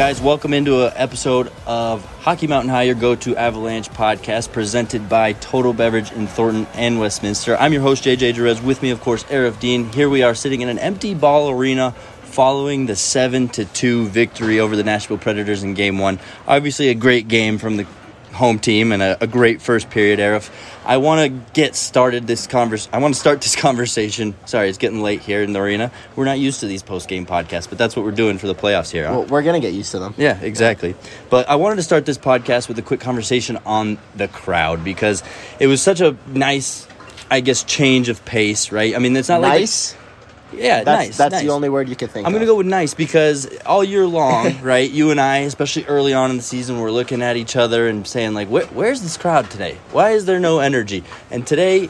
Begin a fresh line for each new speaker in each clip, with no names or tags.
guys? Welcome into an episode of Hockey Mountain High, your go-to Avalanche podcast, presented by Total Beverage in Thornton and Westminster. I'm your host JJ Jerez. With me, of course, Aarif Deen. Here we are sitting in an empty ball arena following the seven to two victory over the Nashville Predators in Game One. Obviously, a great game from the home team and a, a great first period, Aarif. I want to get started this convers. I want to start this conversation. Sorry, it's getting late here in the arena. We're not used to these post game podcasts, but that's what we're doing for the playoffs here. huh?
Well, we're gonna get used to them.
Yeah, exactly. But I wanted to start this podcast with a quick conversation on the crowd because it was such a nice, I guess, change of pace, right? I mean, it's not
Nice.
like yeah,
That's
nice.
that's
nice.
the only word you could think. Of.
I'm going to go with nice because all year long, right? You and I, especially early on in the season, we're looking at each other and saying like, "Where's this crowd today? Why is there no energy?" And today,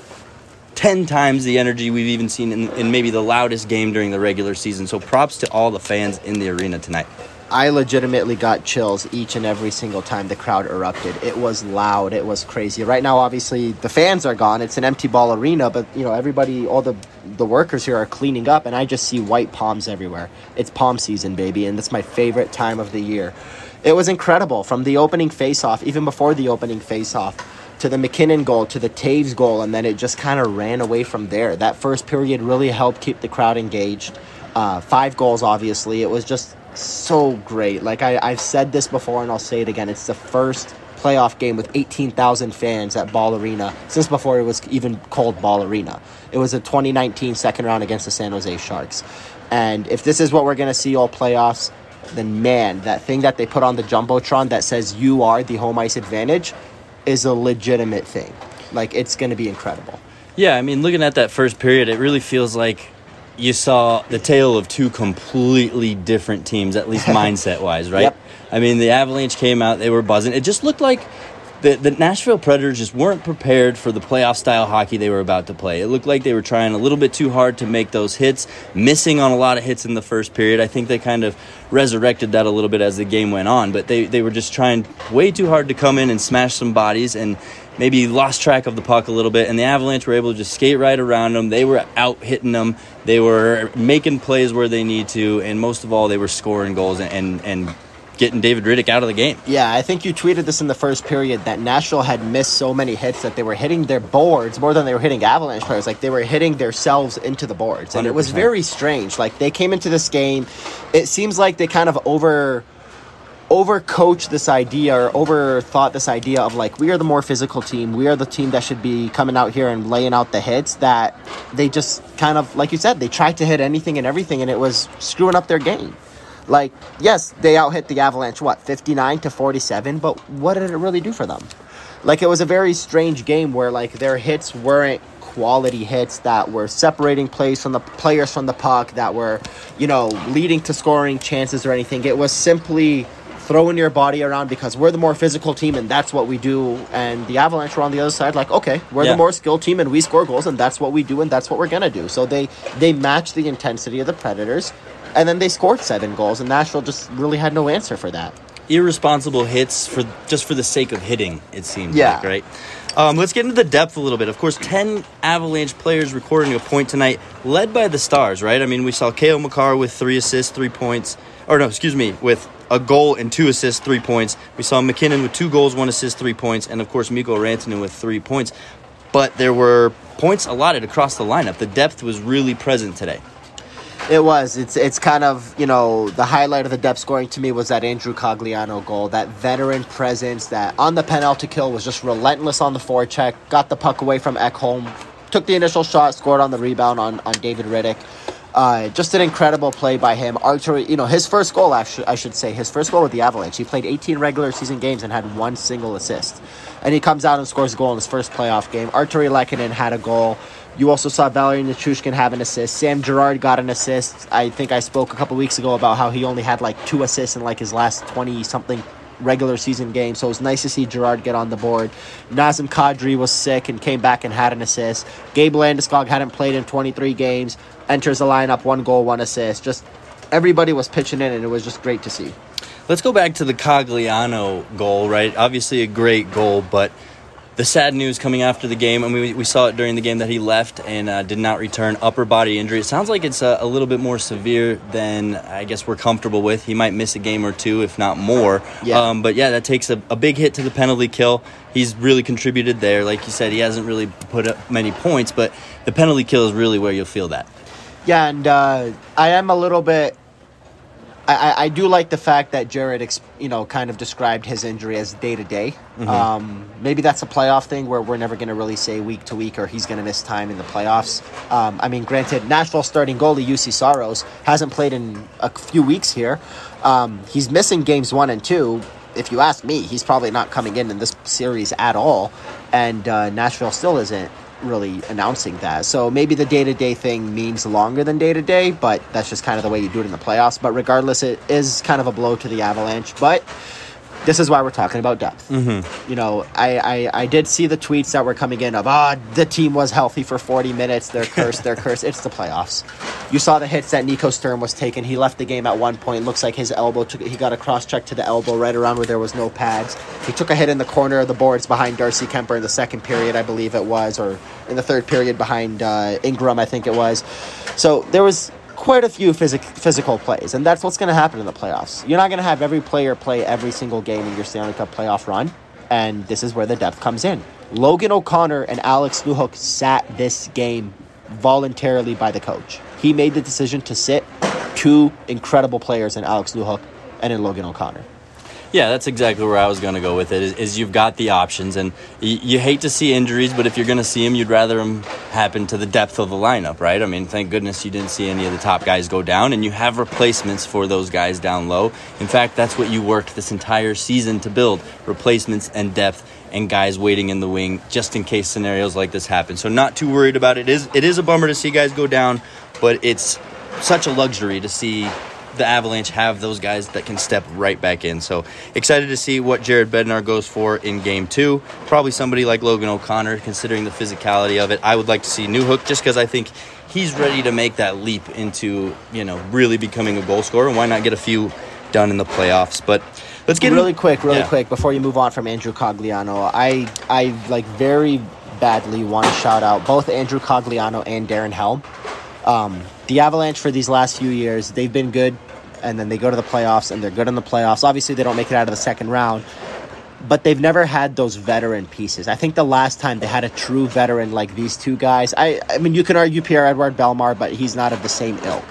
ten times the energy we've even seen in, in maybe the loudest game during the regular season. So props to all the fans in the arena tonight.
I legitimately got chills each and every single time the crowd erupted. It was loud. It was crazy. Right now, obviously, the fans are gone. It's an empty ball arena, but you know everybody, all the the workers here are cleaning up, and I just see white palms everywhere. It's palm season, baby, and it's my favorite time of the year. It was incredible from the opening face-off, even before the opening face-off. To the MacKinnon goal, to the Toews goal, and then it just kind of ran away from there. That first period really helped keep the crowd engaged. Uh, five goals, obviously. It was just so great. Like I, I've said this before and I'll say it again. It's the first playoff game with 18,000 fans at Ball Arena since before it was even called Ball Arena. It was a 2019 second round against the San Jose Sharks. And if this is what we're going to see all playoffs, then man, that thing that they put on the Jumbotron that says you are the home ice advantage is a legitimate thing. Like it's going to be incredible.
Yeah, I mean, looking at that first period, it really feels like you saw the tale of two completely different teams, at least mindset wise, right?
Yep.
I mean, the Avalanche came out, they were buzzing. It just looked like the, the Nashville Predators just weren't prepared for the playoff style hockey they were about to play. It looked like they were trying a little bit too hard to make those hits, missing on a lot of hits in the first period. I think they kind of resurrected that a little bit as the game went on, but they, they were just trying way too hard to come in and smash some bodies and maybe lost track of the puck a little bit. And the Avalanche were able to just skate right around them. They were out hitting them, they were making plays where they need to, and most of all, they were scoring goals and, and, and getting David Rittich out of the game.
Yeah, I think you tweeted this in the first period that Nashville had missed so many hits that they were hitting their boards more than they were hitting Avalanche players. Like they were hitting themselves into the boards, and it was very strange. Like they came into this game, it seems like they kind of over overcoached this idea or overthought this idea of like we are the more physical team. We are the team that should be coming out here and laying out the hits that they just kind of like you said they tried to hit anything and everything and it was screwing up their game. Like yes they out hit the avalanche what 59 to 47 but what did it really do for them? Like it was a very strange game where like their hits weren't quality hits that were separating plays from the players from the puck that were you know leading to scoring chances or anything. It was simply throwing your body around because we're the more physical team and that's what we do and the avalanche were on the other side like okay we're
Yeah.
the more skilled team and we score goals and that's what we do and that's what we're gonna do so they they match the intensity of the predators and then they scored seven goals and nashville just really had no answer for that
irresponsible hits for just for the sake of hitting. It seems
Yeah.
like right. Um, let's get into the depth a little bit. Of course, ten Avalanche players recording a point tonight, led by the Stars. Right. I mean, we saw Cale Makar with three assists, three points. Or no, excuse me, with a goal and two assists, three points. We saw MacKinnon with two goals, one assist, three points, and of course Mikko Rantanen with three points. But there were points allotted across the lineup. The depth was really present today.
It was. It's it's kind of you know the highlight of the depth scoring to me was that Andrew Cogliano goal, that veteran presence that on the penalty kill was just relentless on the forecheck, got the puck away from Ekholm, took the initial shot, scored on the rebound on on David Rittich. Uh, just an incredible play by him. Artturi, you know, his first goal, actually, I should say, his first goal with the Avalanche. He played 18 regular season games and had one single assist. And he comes out and scores a goal in his first playoff game. Artturi Lehkonen had a goal. You also saw Valeri Nichushkin have an assist. Sam Girard got an assist. I think I spoke a couple weeks ago about how he only had like two assists in like his last 20 something regular season game. So it was nice to see Girard get on the board. Nazem Kadri was sick and came back and had an assist. Gabe Landeskog hadn't played in 23 games. Enters the lineup, one goal, one assist. Just everybody was pitching in, and it was just great to see.
Let's go back to the Cogliano goal, right? Obviously, a great goal, but the sad news coming after the game, and we, we saw it during the game that he left and uh, did not return. Upper body injury. It sounds like it's a, a, little bit more severe than I guess we're comfortable with. He might miss a game or two, if not more. Yeah. Um, but yeah, that takes a, a big hit to the penalty kill. He's really contributed there. Like you said, he hasn't really put up many points, but the penalty kill is really where you'll feel that.
Yeah, and uh, I am a little bit I, I do like the fact that Jared, you know, kind of described his injury as day to day. Maybe that's a playoff thing where we're never going to really say week to week or he's going to miss time in the playoffs. Um, I mean, granted, Nashville starting goalie Juuse Saros hasn't played in a few weeks here. Um, he's missing games one and two. If you ask me, he's probably not coming in in this series at all, and uh, Nashville still isn't really announcing that. So maybe the day to day thing means longer than day to day, but that's just kind of the way you do it in the playoffs. But regardless, it is kind of a blow to the Avalanche. But this is why we're talking about depth.
Mm-hmm.
You know, I, I, I did see the tweets that were coming in of ah the team was healthy for 40 minutes. They're cursed. they're cursed. It's the playoffs. You saw the hits that Nico Sturm was taking. He left the game at one point. Looks like his elbow took. He got a cross check to the elbow right around where there was no pads. He took a hit in the corner of the boards behind Darcy Kuemper in the second period, I believe it was, or in the third period behind uh, Ingram, I think it was. So there was quite a few phys- physical plays, and that's what's going to happen in the playoffs. You're not going to have every player play every single game in your Stanley Cup playoff run, and this is where the depth comes in. Logan O'Connor and Alex Newhook sat this game voluntarily by the coach. He made the decision to sit two incredible players in Alex Newhook and in Logan O'Connor.
Yeah, that's exactly where I was going to go with it. Is, is you've got the options, and you, you hate to see injuries, but if you're going to see them, you'd rather them happen to the depth of the lineup, right? I mean, thank goodness you didn't see any of the top guys go down, and you have replacements for those guys down low. In fact, that's what you worked this entire season to build: replacements and depth, and guys waiting in the wing just in case scenarios like this happen. So, not too worried about it. It is it is a bummer to see guys go down, but it's such a luxury to see the Avalanche have those guys that can step right back in. So excited to see what Jared Bednar goes for in game two. Probably somebody like Logan O'Connor, considering the physicality of it. I would like to see Newhook just because I think he's ready to make that leap into, you know, really becoming a goal scorer. And why not get a few done in the playoffs? But let's get
really in, quick, really yeah. quick before you move on from Andrew Cogliano. I I like very badly want to shout out both Andrew Cogliano and Darren Helm. Um, the Avalanche for these last few years, they've been good, and then they go to the playoffs and they're good in the playoffs. Obviously, they don't make it out of the second round, but they've never had those veteran pieces. I think the last time they had a true veteran like these two guys, I, I mean, you can argue Pierre-Édouard Bellemare, but he's not of the same ilk.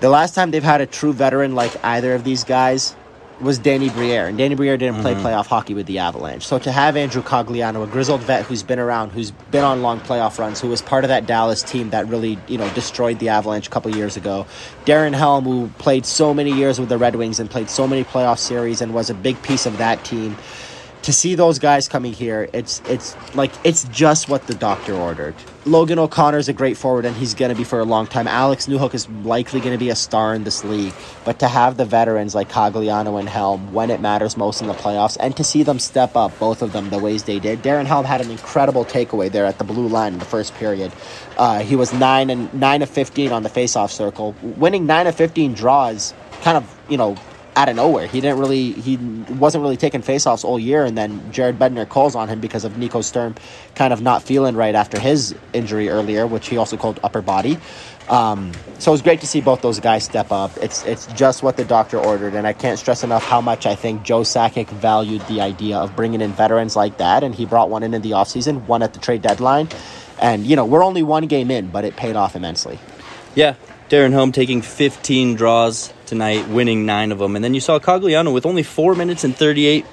The last time they've had a true veteran like either of these guys was Danny Briere, and Danny Briere didn't play mm-hmm. playoff hockey with the Avalanche. So to have Andrew Cogliano, a grizzled vet who's been around, who's been on long playoff runs, who was part of that Dallas team that really you know destroyed the Avalanche a couple years ago, Darren Helm, who played so many years with the Red Wings and played so many playoff series and was a big piece of that team to see those guys coming here, it's it's like it's just what the doctor ordered. Logan O'Connor is a great forward, and he's going to be for a long time. Alex Newhook is likely going to be a star in this league, but to have the veterans like Cogliano and Helm when it matters most in the playoffs, and to see them step up, both of them, the ways they did. Darren Helm had an incredible takeaway there at the blue line in the first period. Uh, he was nine and nine of fifteen on the faceoff circle, winning nine of fifteen draws. Kind of, you know, out of nowhere. He didn't really he wasn't really taking faceoffs all year, and then Jared Bednar calls on him because of Nico Sturm kind of not feeling right after his injury earlier, which he also called upper body. Um, so it was great to see both those guys step up. It's it's just what the doctor ordered, and I can't stress enough how much I think Joe Sakic valued the idea of bringing in veterans like that, and he brought one in in the offseason, one at the trade deadline, and you know we're only one game in, but it paid off immensely.
Yeah, Darren Helm taking 15 draws tonight, winning nine of them. And then you saw Cogliano with only four minutes and 38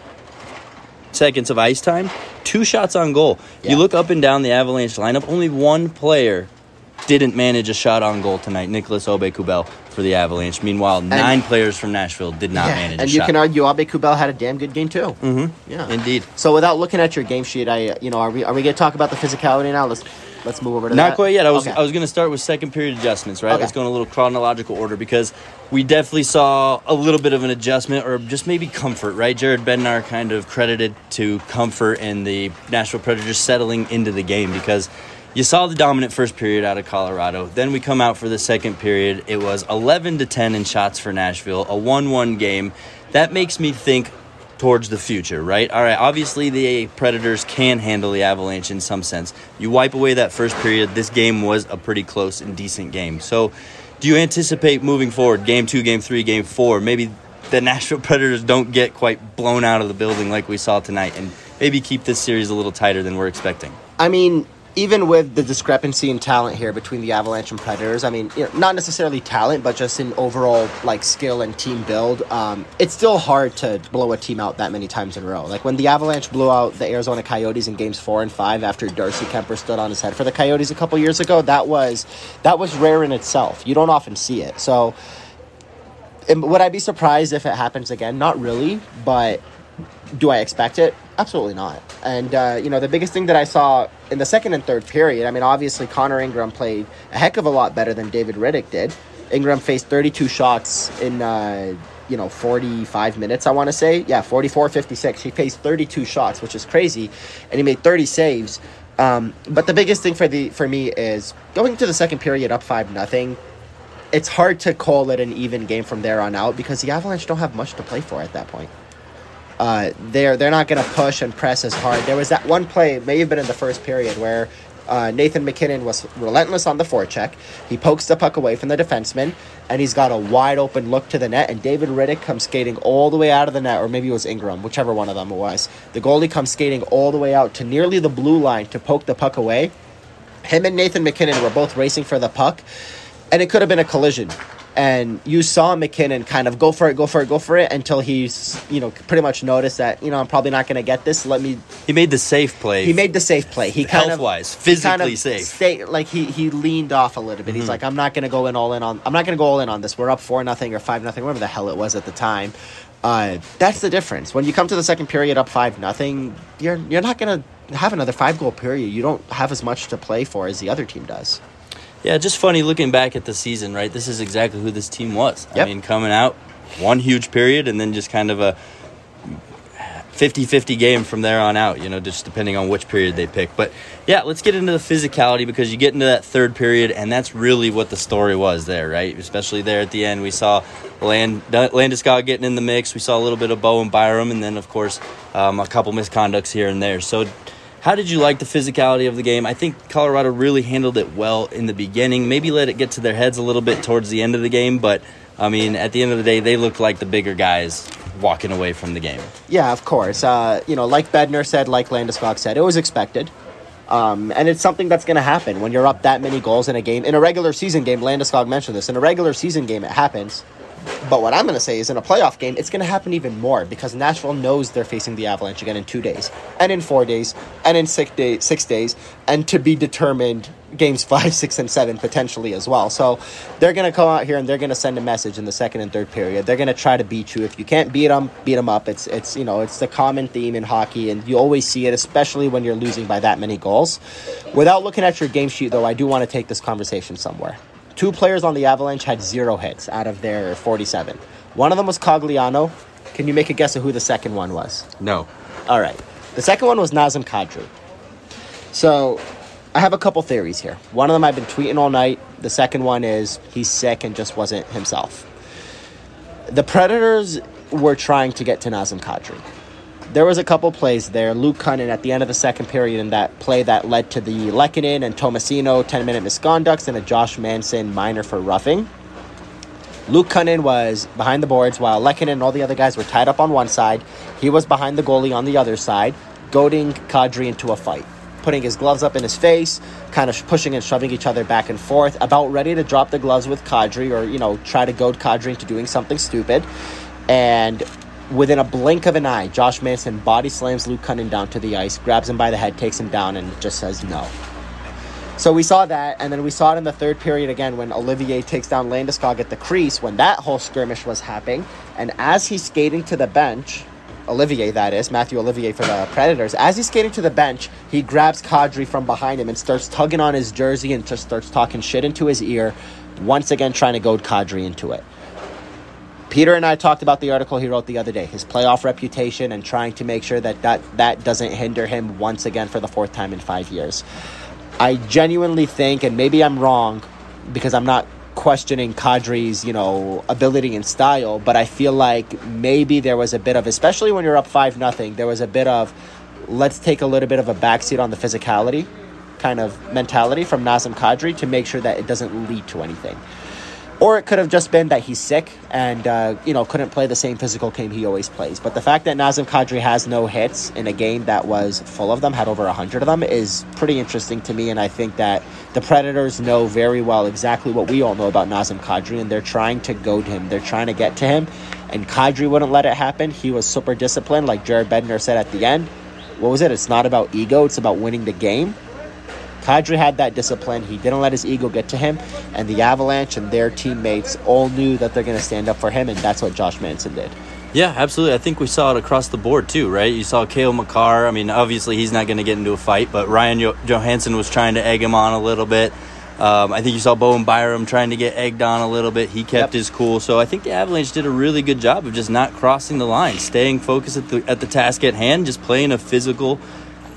seconds of ice time, two shots on goal. Yeah. You look up and down the Avalanche lineup, only one player didn't manage a shot on goal tonight, Nicholas Aube-Kubel for the Avalanche. Meanwhile, and, nine players from Nashville did not yeah, manage
And
you
shot. can argue Aube-Kubel had a damn good game too.
Mm-hmm. Yeah, indeed.
So without looking at your game sheet, I you know are we are we going to talk about the physicality now? Let's let's move over to
Not
that.
quite yet. I was okay. I was going to start with second period adjustments, right? Okay. Let's go in a little chronological order because we definitely saw a little bit of an adjustment or just maybe comfort, right? Jared Bednar kind of credited to comfort and the Nashville Predators settling into the game because you saw the dominant first period out of Colorado. Then we come out for the second period. It was 11 to 10 in shots for Nashville, a 1-1 game. That makes me think towards the future, right? All right, obviously the Predators can handle the Avalanche in some sense. You wipe away that first period, this game was a pretty close and decent game. So, do you anticipate moving forward, game two, game three, game four, maybe the Nashville Predators don't get quite blown out of the building like we saw tonight and maybe keep this series a little tighter than we're expecting?
I mean, even with the discrepancy in talent here between the Avalanche and Predators, I mean, you know, not necessarily talent, but just in overall like skill and team build, um, it's still hard to blow a team out that many times in a row. Like when the Avalanche blew out the Arizona Coyotes in games four and five after Darcy Kuemper stood on his head for the Coyotes a couple years ago, that was that was rare in itself. You don't often see it. So, would I be surprised if it happens again? Not really, but do I expect it? Absolutely not. And, uh, you know, the biggest thing that I saw in the second and third period, I mean, obviously Connor Ingram played a heck of a lot better than David Rittich did. Ingram faced 32 shots in, uh, you know, 45 minutes, I want to say. Yeah, 44 56. He faced 32 shots, which is crazy. And he made 30 saves. Um, but the biggest thing for the for me is going to the second period up 5 nothing. It's hard to call it an even game from there on out because the Avalanche don't have much to play for at that point uh, they're they're not going to push and press as hard. There was that one play, may have been in the first period, where uh, Nathan MacKinnon was relentless on the forecheck. He pokes the puck away from the defenseman, and he's got a wide open look to the net. And David Rittich comes skating all the way out of the net, or maybe it was Ingram, whichever one of them it was. The goalie comes skating all the way out to nearly the blue line to poke the puck away. Him and Nathan MacKinnon were both racing for the puck, and it could have been a collision and you saw MacKinnon kind of go for it, go for it, go for it until he's you know pretty much noticed that you know I'm probably not going to get this. Let me.
He made the safe play.
He made the safe play. He kind
health wise, physically kind of safe.
Stay, like he he leaned off a little bit. Mm-hmm. He's like, I'm not going to go in all in on. I'm not going to go all in on this. We're up four nothing or five nothing, whatever the hell it was at the time. Uh, that's the difference. When you come to the second period up five nothing, you're you're not going to have another five goal period. You don't have as much to play for as the other team does.
Yeah, just funny looking back at the season, right? This is exactly who this team was.
Yep.
I mean, coming out one huge period and then just kind of a 50-50 game from there on out, you know, just depending on which period they pick. But yeah, let's get into the physicality because you get into that third period and that's really what the story was there, right? Especially there at the end, we saw Land Landeskog getting in the mix. We saw a little bit of Bowen Byram and then of course um, a couple misconducts here and there. So how did you like the physicality of the game? I think Colorado really handled it well in the beginning. Maybe let it get to their heads a little bit towards the end of the game, but I mean, at the end of the day, they looked like the bigger guys walking away from the game.
Yeah, of course. Uh, you know, like Bednar said, like Landeskog said, it was expected. Um, and it's something that's going to happen when you're up that many goals in a game. In a regular season game, Landeskog mentioned this. In a regular season game, it happens. But what I'm going to say is in a playoff game, it's going to happen even more because Nashville knows they're facing the Avalanche again in two days, and in four days, and in six, day, six days, and to be determined games five, six, and seven potentially as well. So they're going to come out here and they're going to send a message in the second and third period. They're going to try to beat you. If you can't beat them, beat them up. It's it's you know it's the common theme in hockey, and you always see it, especially when you're losing by that many goals. Without looking at your game sheet, though, I do want to take this conversation somewhere. Two players on the Avalanche had zero hits out of their 47. One of them was Cogliano. Can you make a guess of who the second one was?
No.
All right. The second one was Nazem Kadri. So I have a couple theories here. One of them I've been tweeting all night. The second one is he's sick and just wasn't himself. The Predators were trying to get to Nazem Kadri there was a couple plays there. Luke Kunin at the end of the second period in that play that led to the Lehkonen and Tomasino 10 minute misconducts and a Josh Manson minor for roughing. Luke Kunin was behind the boards while Lehkonen and all the other guys were tied up on one side. He was behind the goalie on the other side, goading Kadri into a fight, putting his gloves up in his face, kind of pushing and shoving each other back and forth, about ready to drop the gloves with Kadri or, you know, try to goad Kadri into doing something stupid. And within a blink of an eye, Josh Manson body slams Luke Kunin down to the ice, grabs him by the head, takes him down, and just says no. So we saw that, and then we saw it in the third period again when Olivier takes down Landeskog at the crease when that whole skirmish was happening. And as he's skating to the bench, Olivier, that is, Mathieu Olivier for the Predators, as he's skating to the bench, he grabs Kadri from behind him and starts tugging on his jersey and just starts talking shit into his ear, once again trying to goad Kadri into it. Peter and I talked about the article he wrote the other day, his playoff reputation, and trying to make sure that that, that doesn't hinder him once again for the fourth time in five years. I genuinely think, and maybe I'm wrong because I'm not questioning Kadri's, you know, ability and style, but I feel like maybe there was a bit of, especially when you're up five nothing, there was a bit of, let's take a little bit of a backseat on the physicality kind of mentality from Nazem Kadri to make sure that it doesn't lead to anything. Or it could have just been that he's sick and uh, you know couldn't play the same physical game he always plays. But the fact that Nazem Kadri has no hits in a game that was full of them, had over hundred of them, is pretty interesting to me. And I think that the Predators know very well exactly what we all know about Nazem Kadri, and they're trying to goad him. They're trying to get to him, and Kadri wouldn't let it happen. He was super disciplined, like Jared Bednar said at the end. What was it? It's not about ego; it's about winning the game. Kadri had that discipline. He didn't let his ego get to him, and the Avalanche and their teammates all knew that they're going to stand up for him, and that's what Josh Manson did.
Yeah, absolutely. I think we saw it across the board too, right? You saw Cale Makar. I mean, obviously he's not going to get into a fight, but Ryan jo- Johansen was trying to egg him on a little bit. Um, I think you saw Bowen Byram trying to get egged on a little bit. He kept yep. his cool. So I think the Avalanche did a really good job of just not crossing the line, staying focused at the at the task at hand, just playing a physical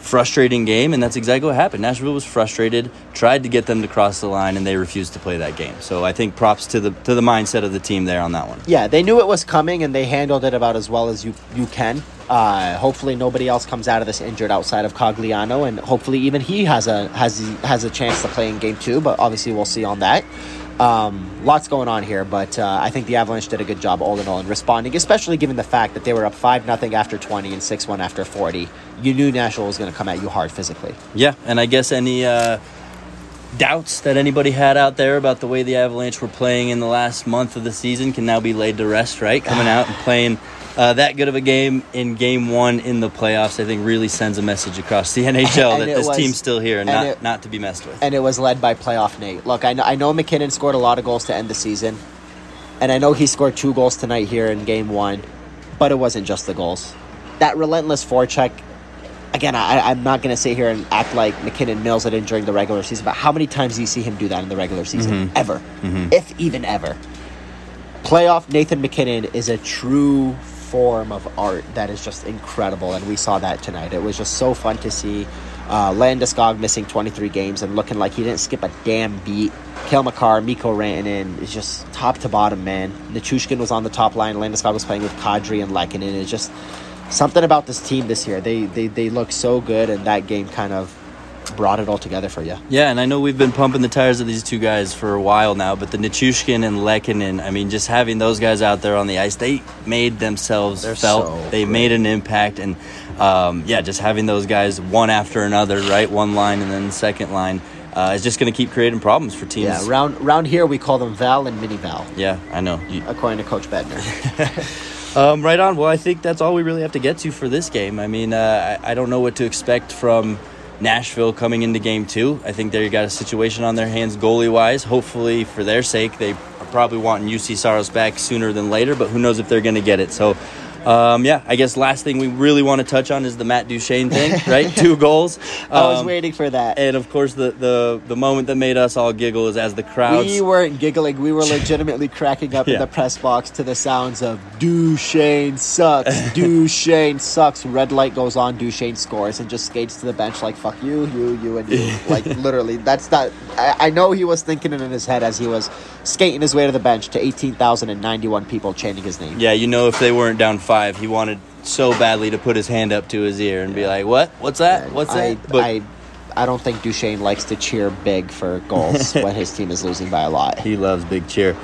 frustrating game, and that's exactly what happened. Nashville was frustrated, tried to get them to cross the line, and they refused to play that game. So I think props to the to the mindset of the team there on that one.
Yeah, they knew it was coming, and they handled it about as well as you you can. Uh, hopefully, nobody else comes out of this injured outside of Cogliano, and hopefully, even he has a has has a chance to play in game two. But obviously, we'll see on that. Um, lots going on here, but uh, I think the Avalanche did a good job all in all in responding, especially given the fact that they were up 5 nothing after 20 and 6 1 after 40. You knew Nashville was going to come at you hard physically.
Yeah, and I guess any uh, doubts that anybody had out there about the way the Avalanche were playing in the last month of the season can now be laid to rest, right? Coming out and playing uh, that good of a game in game one in the playoffs, I think, really sends a message across the NHL that this was, team's still here and, and not, it, not to be messed with.
And it was led by playoff Nate. Look, I know, I know MacKinnon scored a lot of goals to end the season, and I know he scored two goals tonight here in game one, but it wasn't just the goals. That relentless forecheck, again, I, am not going to sit here and act like MacKinnon nails it in during the regular season, but how many times do you see him do that in the regular season? Mm-hmm. Ever. Mm-hmm. If even ever. Playoff Nathan MacKinnon is a true form of art that is just incredible, and we saw that tonight. It was just so fun to see. Uh, Landeskog missing 23 games and looking like he didn't skip a damn beat. Cale Makar, Mikko Rantanen is just top to bottom, man. Nichushkin was on the top line. Landeskog was playing with Kadri and Lehkonen. It's just something about this team this year. They, they, they look so good, and that game kind of brought it all together for you.
Yeah, and I know we've been pumping the tires of these two guys for a while now, but the Nichushkin and Lehkonen, I mean, just having those guys out there on the ice, they made themselves They're felt. So they great. made an impact, and um, yeah, just having those guys one after another, right? One line and then the second line. Uh, is just going to keep creating problems for teams.
Yeah, round round here we call them Val and Mini Val.
Yeah, I know.
You, according to Coach Bednar.
um, right on. Well, I think that's all we really have to get to for this game. I mean, uh, I, I don't know what to expect from Nashville coming into game two. I think they got a situation on their hands goalie wise. Hopefully, for their sake, they are probably wanting Juuse Saros back sooner than later, but who knows if they're going to get it. So um, yeah, I guess last thing we really want to touch on is the Matt Duchene thing, right? Two goals.
Um, I was um, waiting for that.
And of course, the, the the moment that made us all giggle is as the crowd.
We weren't giggling. We were legitimately cracking up yeah. in the press box to the sounds of Duchene sucks. Duchene sucks. Red light goes on. Duchene scores and just skates to the bench like fuck you, you, you, and you. like literally, that's not. I, I know he was thinking it in his head as he was skating his way to the bench to eighteen thousand and ninety one people chanting his name.
Yeah, you know if they weren't down five five, he wanted so badly to put his hand up to his ear and be like, "What? What's that? What's
I,
that?"
But I I don't think Duchene likes to cheer big for goals when his team is losing by a lot.
He loves big cheer.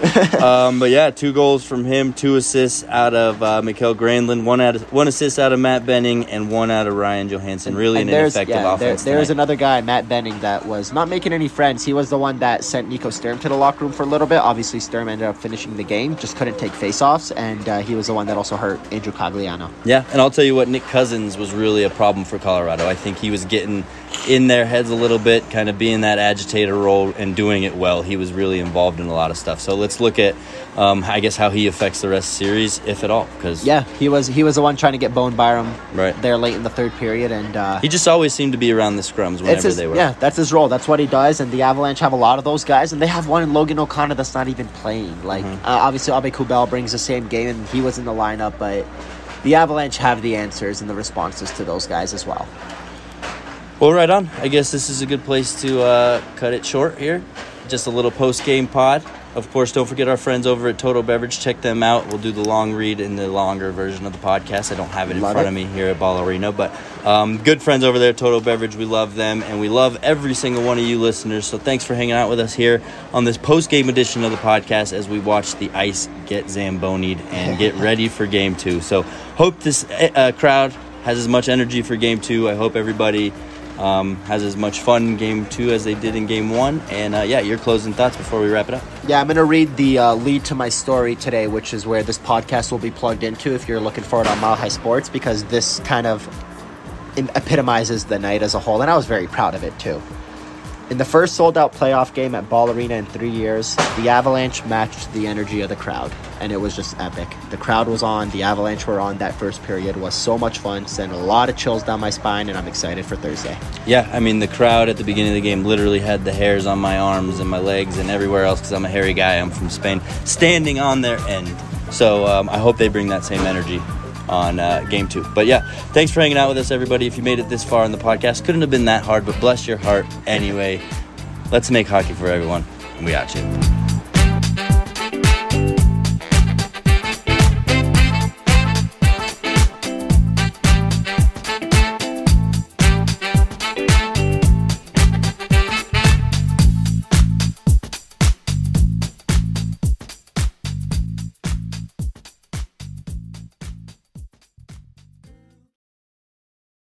um, but yeah, two goals from him, two assists out of uh, Mikael Granlund, one out of, one assist out of Matt Benning, and one out of Ryan Johansen. Really and an effective yeah, offense.
There, there's another guy, Matt Benning, that was not making any friends. He was the one that sent Nico Sturm to the locker room for a little bit. Obviously, Sturm ended up finishing the game, just couldn't take faceoffs, and uh, he was the one that also hurt Andrew Cogliano.
Yeah, and I'll tell you what, Nick Cousins was really a problem for Colorado. I think he was getting in their heads a little bit, kind of being that agitator role and doing it well. He was really involved in a lot of stuff. So let's look at, um, I guess, how he affects the rest of the series, if at all. Because
yeah, he was he was the one trying to get Bowen Byram right there late in the third period, and uh,
he just always seemed to be around the scrums whenever
his,
they were.
Yeah, that's his role. That's what he does. And the Avalanche have a lot of those guys, and they have one in Logan O'Connor that's not even playing. Like mm-hmm. uh, obviously, Aube-Kubel brings the same game, and he was in the lineup, but the Avalanche have the answers and the responses to those guys as well.
Well, right on. I guess this is a good place to uh, cut it short here. Just a little post game pod. Of course, don't forget our friends over at Total Beverage. Check them out. We'll do the long read in the longer version of the podcast. I don't have it in
Love
front
it.
of me here at Ball Arena, but um, good friends over there at Total Beverage. We love them, and we love every single one of you listeners. So thanks for hanging out with us here on this post game edition of the podcast as we watch the ice get zambonied and get ready for game two. So hope this uh, crowd has as much energy for game two. I hope everybody um, has as much fun in game two as they did in game one. And uh, yeah, your closing thoughts before we wrap it up.
Yeah, I'm going to read the uh, lead to my story today, which is where this podcast will be plugged into if you're looking for it on Mile High Sports, because this kind of epitomizes the night as a whole, and I was very proud of it too. In the first sold out playoff game at Ball Arena in three years, the Avalanche matched the energy of the crowd, and it was just epic. The crowd was on, the Avalanche were on. That first period was so much fun, sent a lot of chills down my spine, and I'm excited for Thursday.
Yeah, I mean, the crowd at the beginning of the game literally had the hairs on my arms and my legs and everywhere else because I'm a hairy guy. I'm from Spain, standing on their end. So um, I hope they bring that same energy on uh, game two. But yeah, thanks for hanging out with us, everybody. If you made it this far in the podcast, couldn't have been that hard, but bless your heart anyway. Let's make hockey for everyone. And we out you.